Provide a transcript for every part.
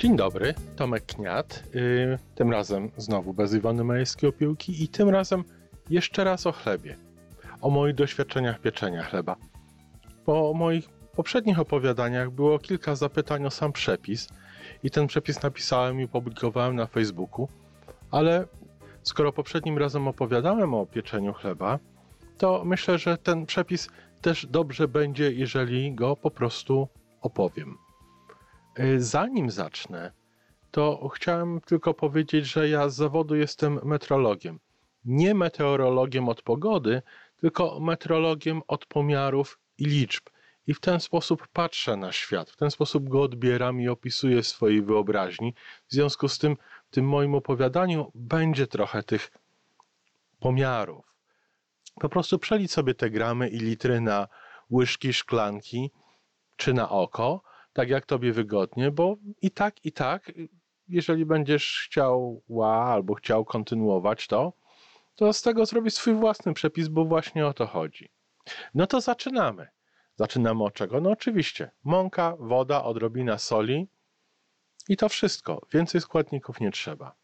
Dzień dobry, Tomek Kniat. Yy, tym razem znowu bez Iwony Majewskiej opiłki i tym razem jeszcze raz o chlebie. O moich doświadczeniach pieczenia chleba. Po moich poprzednich opowiadaniach było kilka zapytań o sam przepis i ten przepis napisałem i opublikowałem na Facebooku, ale skoro poprzednim razem opowiadałem o pieczeniu chleba, to myślę, że ten przepis też dobrze będzie, jeżeli go po prostu opowiem. Y, Zanim zacznę, to chciałem tylko powiedzieć, że ja z zawodu jestem metrologiem. Nie meteorologiem od pogody, tylko metrologiem od pomiarów i liczb. I w ten sposób patrzę na świat, w ten sposób go odbieram i opisuję swojej wyobraźni. W związku z tym, w tym moim opowiadaniu będzie trochę tych pomiarów. Po prostu przelicz sobie te gramy i litry na łyżki, szklanki czy na oko, tak jak tobie wygodnie, bo i tak, i tak, jeżeli będziesz chciał ła albo chciał kontynuować to, to z tego zrobić swój własny przepis, bo właśnie o to chodzi. No to zaczynamy. Zaczynamy od czego? No oczywiście. Mąka, woda, odrobina soli i to wszystko. Więcej składników nie trzeba.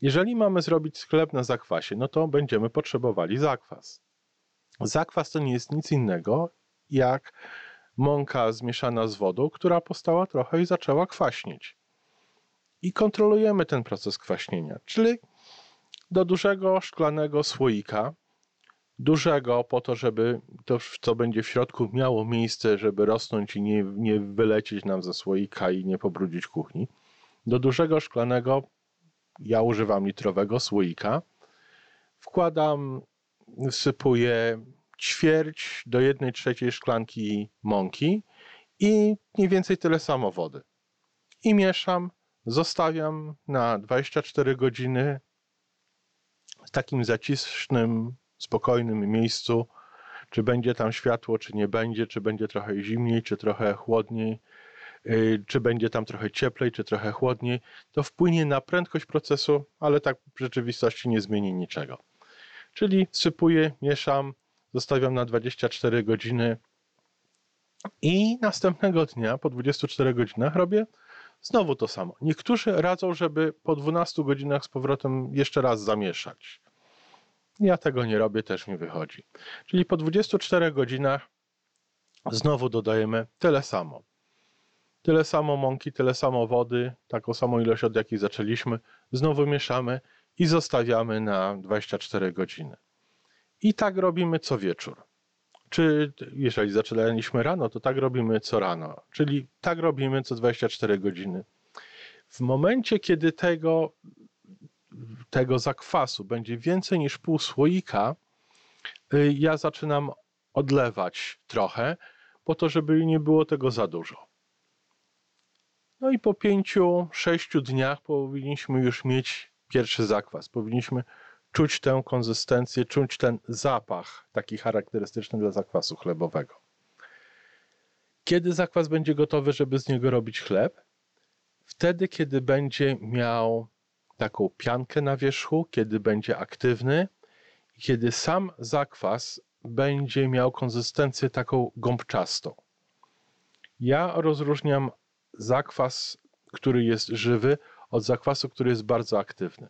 Jeżeli mamy zrobić sklep na zakwasie, no to będziemy potrzebowali zakwas. Zakwas to nie jest nic innego jak mąka zmieszana z wodą, która powstała trochę i zaczęła kwaśnieć. I kontrolujemy ten proces kwaśnienia, czyli do dużego szklanego słoika, dużego po to, żeby to, co będzie w środku, miało miejsce, żeby rosnąć i nie, nie wylecieć nam ze słoika i nie pobrudzić kuchni. Do dużego szklanego, ja używam litrowego słoika, wkładam, wsypuję ćwierć do jednej trzeciej szklanki mąki i mniej więcej tyle samo wody. I mieszam, zostawiam na 24 godziny w takim zacisznym, spokojnym miejscu, czy będzie tam światło, czy nie będzie, czy będzie trochę zimniej, czy trochę chłodniej, yy, czy będzie tam trochę cieplej, czy trochę chłodniej, to wpłynie na prędkość procesu, ale tak w rzeczywistości nie zmieni niczego. Czyli sypuję, mieszam, zostawiam na 24 godziny i następnego dnia, po 24 godzinach, robię znowu to samo. Niektórzy radzą, żeby po 12 godzinach z powrotem jeszcze raz zamieszać. Ja tego nie robię, też mi wychodzi. Czyli po 24 godzinach znowu dodajemy tyle samo. Tyle samo mąki, tyle samo wody, taką samą ilość od jakiej zaczęliśmy. Znowu mieszamy i zostawiamy na 24 godziny. I tak robimy co wieczór. Czy jeżeli zaczynaliśmy rano, to tak robimy co rano, czyli tak robimy co 24 godziny. W momencie, kiedy tego, tego zakwasu będzie więcej niż pół słoika, y, ja zaczynam odlewać trochę, po to, żeby nie było tego za dużo. No i po pięciu, sześciu dniach powinniśmy już mieć pierwszy zakwas. Powinniśmy czuć tę konsystencję, czuć ten zapach taki charakterystyczny dla zakwasu chlebowego. Kiedy zakwas będzie gotowy, żeby z niego robić chleb? Wtedy, kiedy będzie miał taką piankę na wierzchu, kiedy będzie aktywny i kiedy sam zakwas będzie miał konsystencję taką gąbczastą. Ja rozróżniam zakwas, który jest żywy, od zakwasu, który jest bardzo aktywny.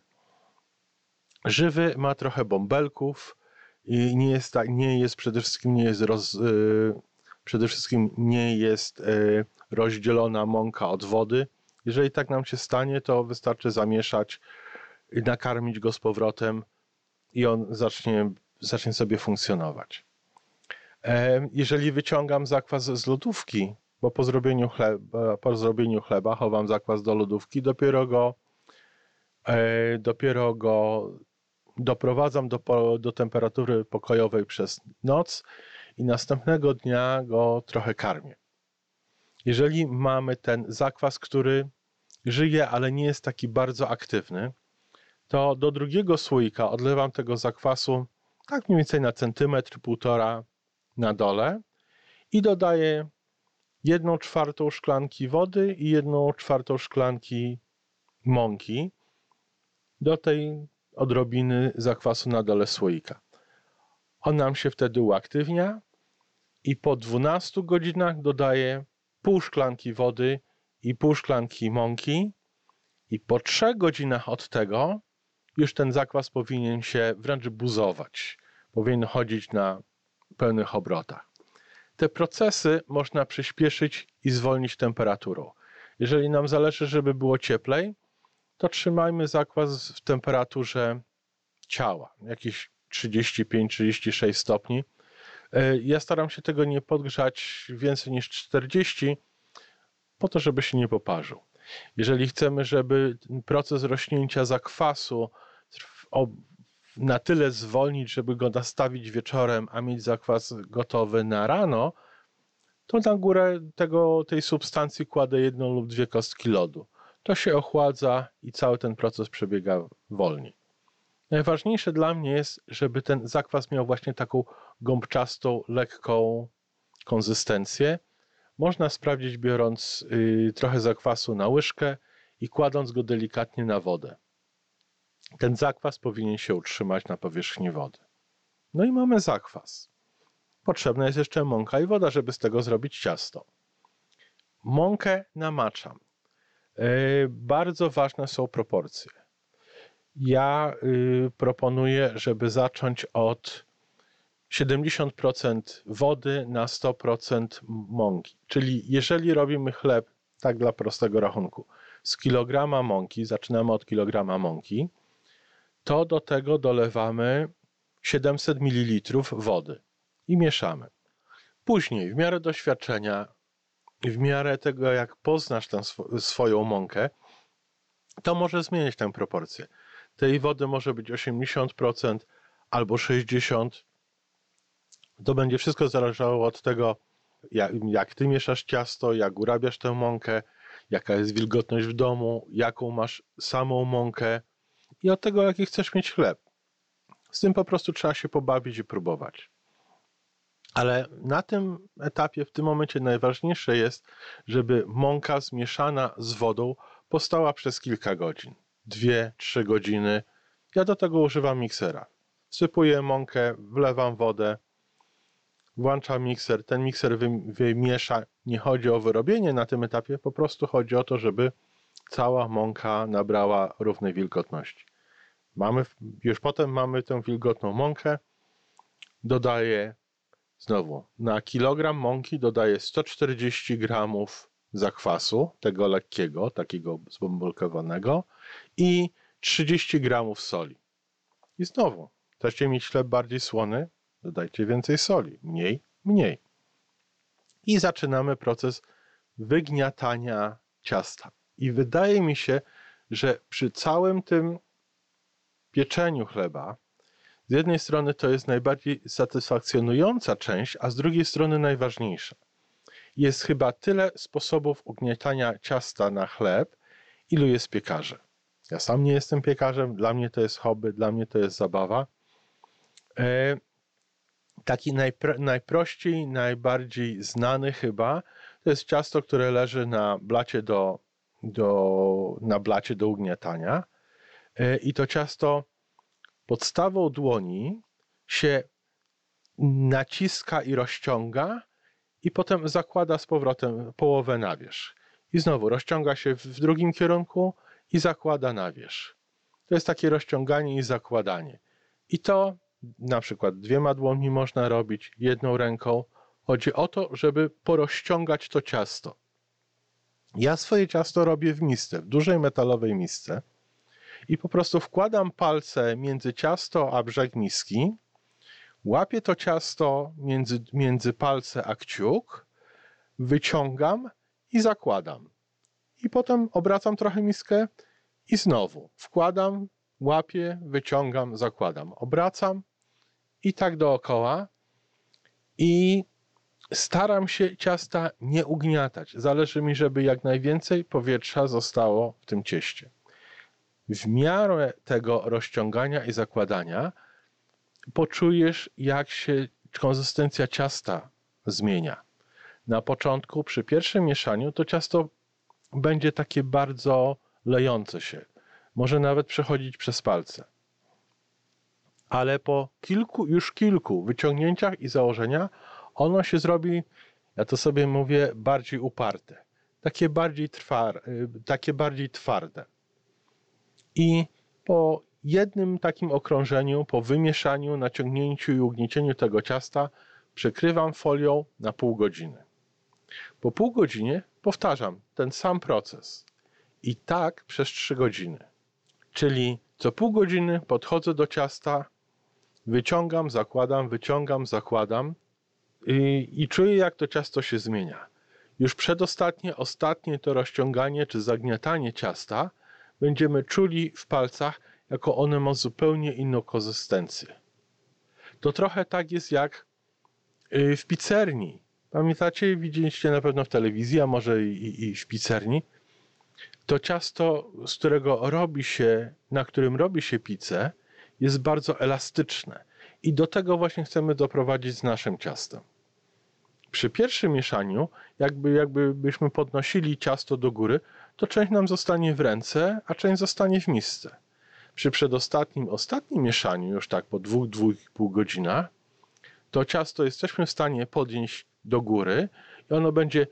Żywy ma trochę bąbelków i nie jest, tak, nie jest przede wszystkim nie jest roz, yy, przede wszystkim nie jest yy, rozdzielona mąka od wody. Jeżeli tak nam się stanie, to wystarczy zamieszać i nakarmić go z powrotem i on zacznie, zacznie sobie funkcjonować. Jeżeli wyciągam zakwas z lodówki, bo po zrobieniu, chleba, po zrobieniu chleba chowam zakwas do lodówki, dopiero go, e, dopiero go doprowadzam do, do temperatury pokojowej przez noc i następnego dnia go trochę karmię. Jeżeli mamy ten zakwas, który żyje, ale nie jest taki bardzo aktywny, to do drugiego słoika odlewam tego zakwasu tak mniej więcej na centymetr, półtora na dole i dodaję jedną czwartą szklanki wody i jedną czwartą szklanki mąki do tej odrobiny zakwasu na dole słoika. On nam się wtedy uaktywnia i po 12 godzinach dodaję pół szklanki wody i pół szklanki mąki i po trzech godzinach od tego już ten zakwas powinien się wręcz buzować. Powinien chodzić na pełnych obrotach. Te procesy można przyspieszyć i zwolnić temperaturą. Jeżeli nam zależy, żeby było cieplej, to trzymajmy zakwas w temperaturze ciała, jakieś 35-36 stopni. E, ja staram się tego nie podgrzać więcej niż 40, po to, żeby się nie poparzył. Jeżeli chcemy, żeby proces rośnięcia zakwasu na tyle zwolnić, żeby go nastawić wieczorem, a mieć zakwas gotowy na rano, to na górę tego, tej substancji kładę jedną lub dwie kostki lodu. To się ochładza i cały ten proces przebiega wolniej. Najważniejsze dla mnie jest, żeby ten zakwas miał właśnie taką gąbczastą, lekką konsystencję. Można sprawdzić biorąc y, trochę zakwasu na łyżkę i kładąc go delikatnie na wodę. Ten zakwas powinien się utrzymać na powierzchni wody. No i mamy zakwas. Potrzebna jest jeszcze mąka i woda, żeby z tego zrobić ciasto. Mąkę namaczam. Y, bardzo ważne są proporcje. Ja y, proponuję, żeby zacząć od 70% wody na 100% mąki. Czyli jeżeli robimy chleb, tak dla prostego rachunku, z kilograma mąki, zaczynamy od kilograma mąki, to do tego dolewamy 700 ml wody i mieszamy. Później, w miarę doświadczenia, w miarę tego, jak poznasz tę sw swoją mąkę, to może zmienić tę proporcję. Tej wody może być 80% albo 60%. To będzie wszystko zależało od tego, jak, jak ty mieszasz ciasto, jak urabiasz tę mąkę, jaka jest wilgotność w domu, jaką masz samą mąkę i od tego, jaki chcesz mieć chleb. Z tym po prostu trzeba się pobawić i próbować. Ale na tym etapie, w tym momencie najważniejsze jest, żeby mąka zmieszana z wodą postała przez kilka godzin. Dwie, trzy godziny. Ja do tego używam miksera. Sypuję mąkę, wlewam wodę, włączam mikser. Ten mikser wymiesza. Nie chodzi o wyrobienie na tym etapie, po prostu chodzi o to, żeby cała mąka nabrała równej wilgotności. Mamy, już potem mamy tę wilgotną mąkę. Dodaję znowu na kilogram mąki dodaję 140 gramów zakwasu, tego lekkiego, takiego zbąbelkowanego i 30 gramów soli. I znowu, chcecie mieć chleb bardziej słony? Dodajcie więcej soli, mniej, mniej. I zaczynamy proces wygniatania ciasta. I wydaje mi się, że przy całym tym pieczeniu chleba, z jednej strony to jest najbardziej satysfakcjonująca część, a z drugiej strony najważniejsza. Jest chyba tyle sposobów ugniatania ciasta na chleb, ilu jest piekarzy. Ja sam nie jestem piekarzem, dla mnie to jest hobby, dla mnie to jest zabawa. E, taki najpro, najprościej, najbardziej znany chyba, to jest ciasto, które leży na blacie do, do, na blacie do ugniatania. E, I to ciasto podstawą dłoni się naciska i rozciąga, i potem zakłada z powrotem połowę na wierzch. I znowu rozciąga się w drugim kierunku i zakłada na wierzch. To jest takie rozciąganie i zakładanie. I to na przykład dwiema dłońmi można robić, jedną ręką. Chodzi o to, żeby porozciągać to ciasto. Ja swoje ciasto robię w misce, w dużej metalowej misce i po prostu wkładam palce między ciasto a brzeg miski, łapię to ciasto między, między palce a kciuk, wyciągam i zakładam. I potem obracam trochę miskę i znowu wkładam, łapię, wyciągam, zakładam. Obracam i tak dookoła. I staram się ciasta nie ugniatać. Zależy mi, żeby jak najwięcej powietrza zostało w tym cieście. W miarę tego rozciągania i zakładania poczujesz, jak się konsystencja ciasta zmienia. Na początku, przy pierwszym mieszaniu, to ciasto będzie takie bardzo lejące się. Może nawet przechodzić przez palce. Ale po kilku, już kilku wyciągnięciach i założenia, ono się zrobi, ja to sobie mówię, bardziej uparte. takie bardziej, twar, y, takie bardziej twarde. I po jednym takim okrążeniu, po wymieszaniu, naciągnięciu i ugniecieniu tego ciasta, przykrywam folią na pół godziny. Po pół godzinie powtarzam ten sam proces. I tak przez 3 godziny. Czyli co pół godziny podchodzę do ciasta, wyciągam, zakładam, wyciągam, zakładam i, i czuję, jak to ciasto się zmienia. Już przedostatnie, ostatnie to rozciąganie czy zagniatanie ciasta będziemy czuli w palcach, jako one ma zupełnie inną konsystencję. To trochę tak jest jak y, w pizzerni. Pamiętacie, widzieliście na pewno w telewizji, a może i, i w pizzerni. To ciasto, z którego robi się, na którym robi się pizzę, jest bardzo elastyczne. I do tego właśnie chcemy doprowadzić z naszym ciastem. Przy pierwszym mieszaniu, jakby, jakby byśmy podnosili ciasto do góry, to część nam zostanie w ręce, a część zostanie w misce. Przy przedostatnim, ostatnim mieszaniu, już tak po dwóch, dwóch i pół godzinach, to ciasto jesteśmy w stanie podnieść do góry i ono będzie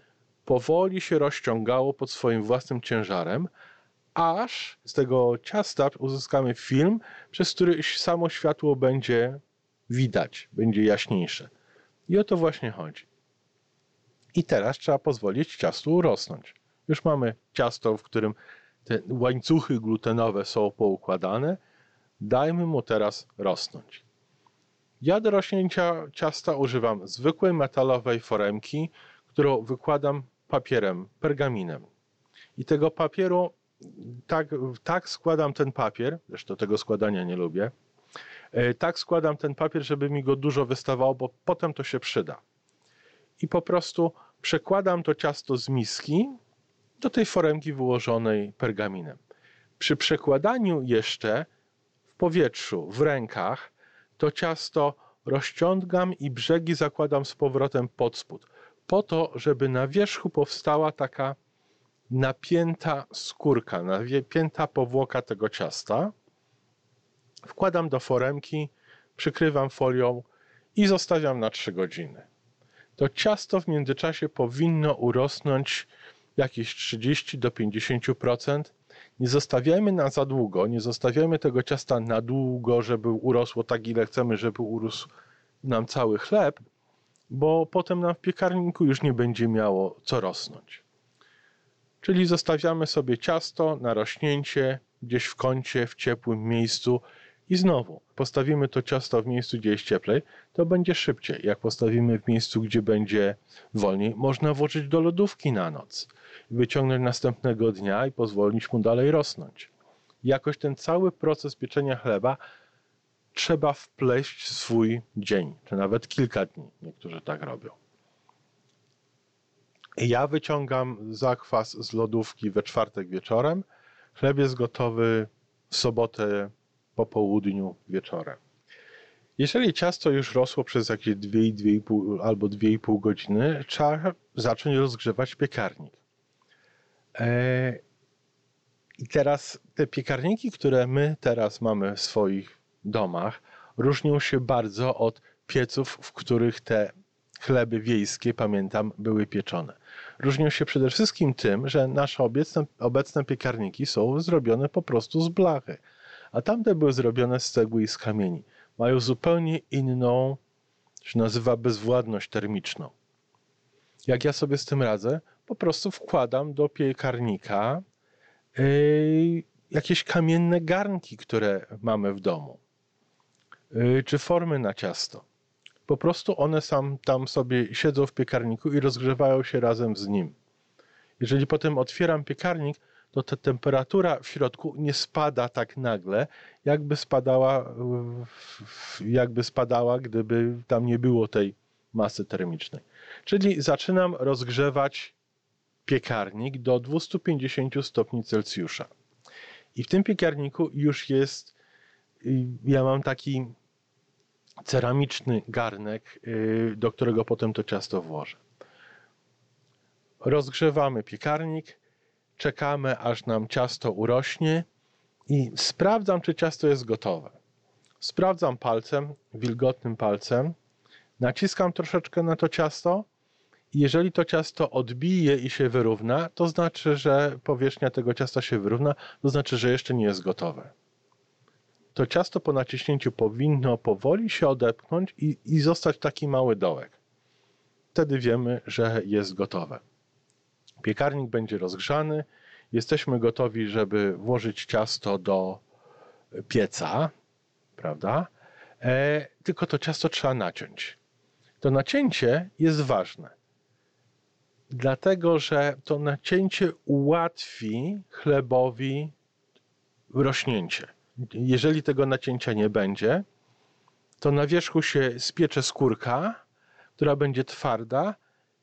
powoli się rozciągało pod swoim własnym ciężarem, aż z tego ciasta uzyskamy film, przez który samo światło będzie widać, będzie jaśniejsze. I o to właśnie chodzi. I teraz trzeba pozwolić ciastu urosnąć. Już mamy ciasto, w którym te łańcuchy glutenowe są poukładane. Dajmy mu teraz rosnąć. Ja do rośnięcia ciasta używam zwykłej metalowej foremki, którą wykładam papierem, pergaminem. I tego papieru, tak, tak składam ten papier, zresztą tego składania nie lubię, e, tak składam ten papier, żeby mi go dużo wystawało, bo potem to się przyda. I po prostu przekładam to ciasto z miski do tej foremki wyłożonej pergaminem. Przy przekładaniu jeszcze w powietrzu, w rękach, to ciasto rozciągam i brzegi zakładam z powrotem pod spód, po to, żeby na wierzchu powstała taka napięta skórka, napięta powłoka tego ciasta. Wkładam do foremki, przykrywam folią i zostawiam na 3 godziny. To ciasto w międzyczasie powinno urosnąć jakieś 30 do 50%. Nie zostawiajmy na za długo, nie zostawiajmy tego ciasta na długo, żeby urosło tak, ile chcemy, żeby urósł nam cały chleb, bo potem nam w piekarniku już nie będzie miało co rosnąć. Czyli zostawiamy sobie ciasto na rośnięcie gdzieś w kącie, w ciepłym miejscu i znowu postawimy to ciasto w miejscu, gdzie jest cieplej, to będzie szybciej. Jak postawimy w miejscu, gdzie będzie wolniej, można włożyć do lodówki na noc wyciągnąć następnego dnia i pozwolić mu dalej rosnąć. Jakoś ten cały proces pieczenia chleba trzeba wpleść swój dzień, czy nawet kilka dni. Niektórzy tak robią. Ja wyciągam zakwas z lodówki we czwartek wieczorem. Chleb jest gotowy w sobotę po południu wieczorem. Jeżeli ciasto już rosło przez jakieś 2-2,5 albo 2,5 godziny, trzeba zacząć rozgrzewać piekarnik. E, I teraz te piekarniki, które my teraz mamy w swoich domach, różnią się bardzo od pieców, w których te chleby wiejskie, pamiętam, były pieczone. Różnią się przede wszystkim tym, że nasze obecne, obecne piekarniki są zrobione po prostu z blachy, a tamte były zrobione z cegły i z kamieni. Mają zupełnie inną, się nazywa bezwładność termiczną. Jak ja sobie z tym radzę? Po prostu wkładam do piekarnika yy, jakieś kamienne garnki, które mamy w domu, yy, czy formy na ciasto. Po prostu one sam tam sobie siedzą w piekarniku i rozgrzewają się razem z nim. Jeżeli potem otwieram piekarnik, to ta temperatura w środku nie spada tak nagle, jakby spadała, jakby spadała, gdyby tam nie było tej masy termicznej. Czyli zaczynam rozgrzewać piekarnik do 250 stopni Celsjusza. I w tym piekarniku już jest, y, ja mam taki ceramiczny garnek, y, do którego potem to ciasto włożę. Rozgrzewamy piekarnik, czekamy aż nam ciasto urośnie i sprawdzam, czy ciasto jest gotowe. Sprawdzam palcem, wilgotnym palcem, naciskam troszeczkę na to ciasto jeżeli to ciasto odbije i się wyrówna, to znaczy, że powierzchnia tego ciasta się wyrówna, to znaczy, że jeszcze nie jest gotowe. To ciasto po naciśnięciu powinno powoli się odepchnąć i, i zostać taki mały dołek. Wtedy wiemy, że jest gotowe. Piekarnik będzie rozgrzany. Jesteśmy gotowi, żeby włożyć ciasto do pieca, prawda? E, tylko to ciasto trzeba naciąć. To nacięcie jest ważne, dlatego że to nacięcie ułatwi chlebowi rośnięcie. Jeżeli tego nacięcia nie będzie, to na wierzchu się spiecze skórka, która będzie twarda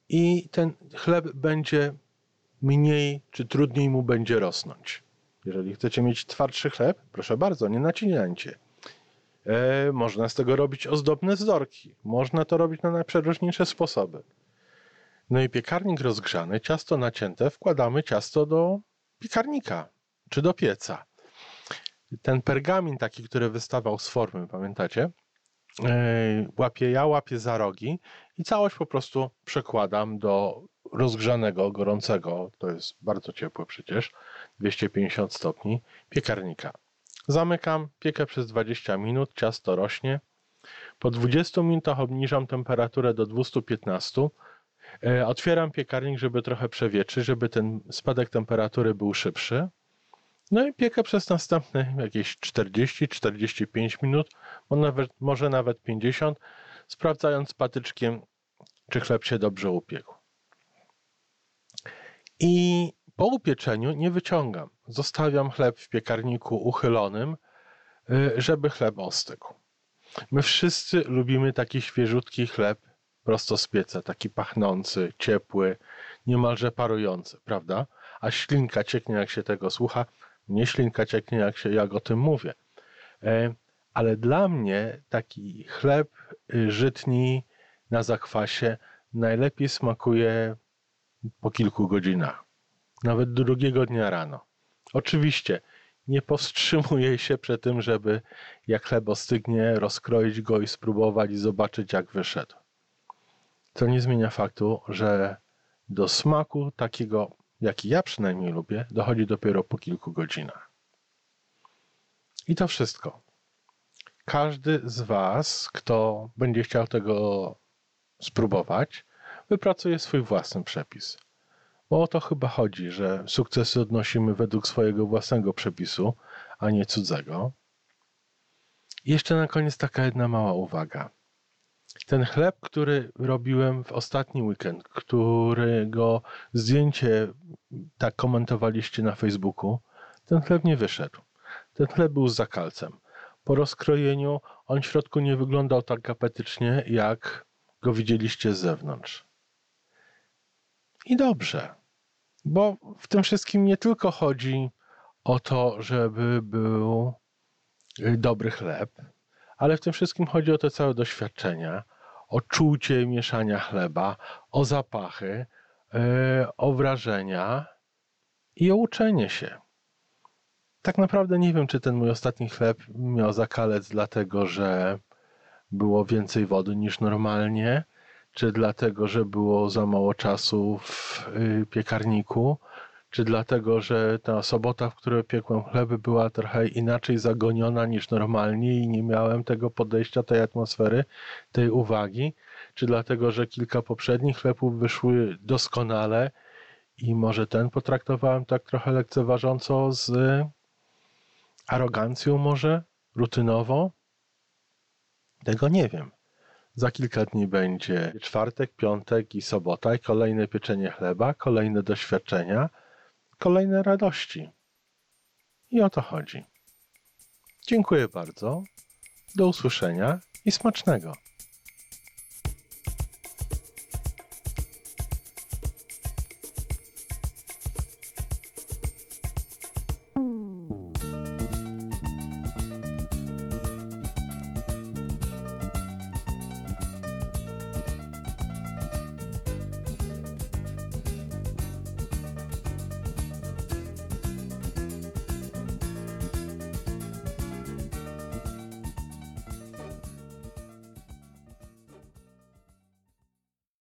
i ten chleb będzie mniej czy trudniej mu będzie rosnąć. Jeżeli chcecie mieć twardszy chleb, proszę bardzo, nie nacinajcie. E, można z tego robić ozdobne zdorki. Można to robić na najprzeróżniejsze sposoby. No i piekarnik rozgrzany, ciasto nacięte, wkładamy ciasto do piekarnika czy do pieca. Ten pergamin taki, który wystawał z formy, pamiętacie? E, łapię ja, łapię za rogi i całość po prostu przekładam do rozgrzanego, gorącego, to jest bardzo ciepłe przecież, 250 stopni, piekarnika. Zamykam, piekę przez 20 minut, ciasto rośnie. Po 20 minutach obniżam temperaturę do 215. E, otwieram piekarnik, żeby trochę przewietrzyć, żeby ten spadek temperatury był szybszy. No i piekę przez następne jakieś 40-45 minut, nawet, może nawet 50, sprawdzając patyczkiem, czy chleb się dobrze upiekł. I po upieczeniu nie wyciągam. Zostawiam chleb w piekarniku uchylonym, y, żeby chleb ostygł. My wszyscy lubimy taki świeżutki chleb prosto z pieca, taki pachnący, ciepły, niemalże parujący, prawda? A ślinka cieknie, jak się tego słucha. Nie ślinka cieknie, jak, się, jak o tym mówię. E, ale dla mnie taki chleb y, żytni na zakwasie najlepiej smakuje po kilku godzinach nawet drugiego dnia rano. Oczywiście nie powstrzymuję się przed tym, żeby jak chleb ostygnie, rozkroić go i spróbować i zobaczyć, jak wyszedł. To nie zmienia faktu, że do smaku takiego, jaki ja przynajmniej lubię, dochodzi dopiero po kilku godzinach. I to wszystko. Każdy z Was, kto będzie chciał tego spróbować, wypracuje swój własny przepis. Bo o to chyba chodzi, że sukcesy odnosimy według swojego własnego przepisu, a nie cudzego. I jeszcze na koniec taka jedna mała uwaga. Ten chleb, który robiłem w ostatni weekend, którego zdjęcie tak komentowaliście na Facebooku, ten chleb nie wyszedł. Ten chleb był z zakalcem. Po rozkrojeniu on w środku nie wyglądał tak apetycznie, jak go widzieliście z zewnątrz. I dobrze. Bo w tym wszystkim nie tylko chodzi o to, żeby był dobry chleb, ale w tym wszystkim chodzi o te całe doświadczenia, o czucie mieszania chleba, o zapachy, y, o wrażenia i o uczenie się. Tak naprawdę nie wiem, czy ten mój ostatni chleb miał zakalec, dlatego że było więcej wody niż normalnie, czy dlatego, że było za mało czasu w y, piekarniku, czy dlatego, że ta sobota, w której piekłem chleby, była trochę inaczej zagoniona niż normalnie i nie miałem tego podejścia, tej atmosfery, tej uwagi, czy dlatego, że kilka poprzednich chlebów wyszły doskonale i może ten potraktowałem tak trochę lekceważąco z arogancją może, rutynowo? Tego nie wiem. Za kilka dni będzie czwartek, piątek i sobota i kolejne pieczenie chleba, kolejne doświadczenia, kolejne radości. I o to chodzi. Dziękuję bardzo. Do usłyszenia i smacznego.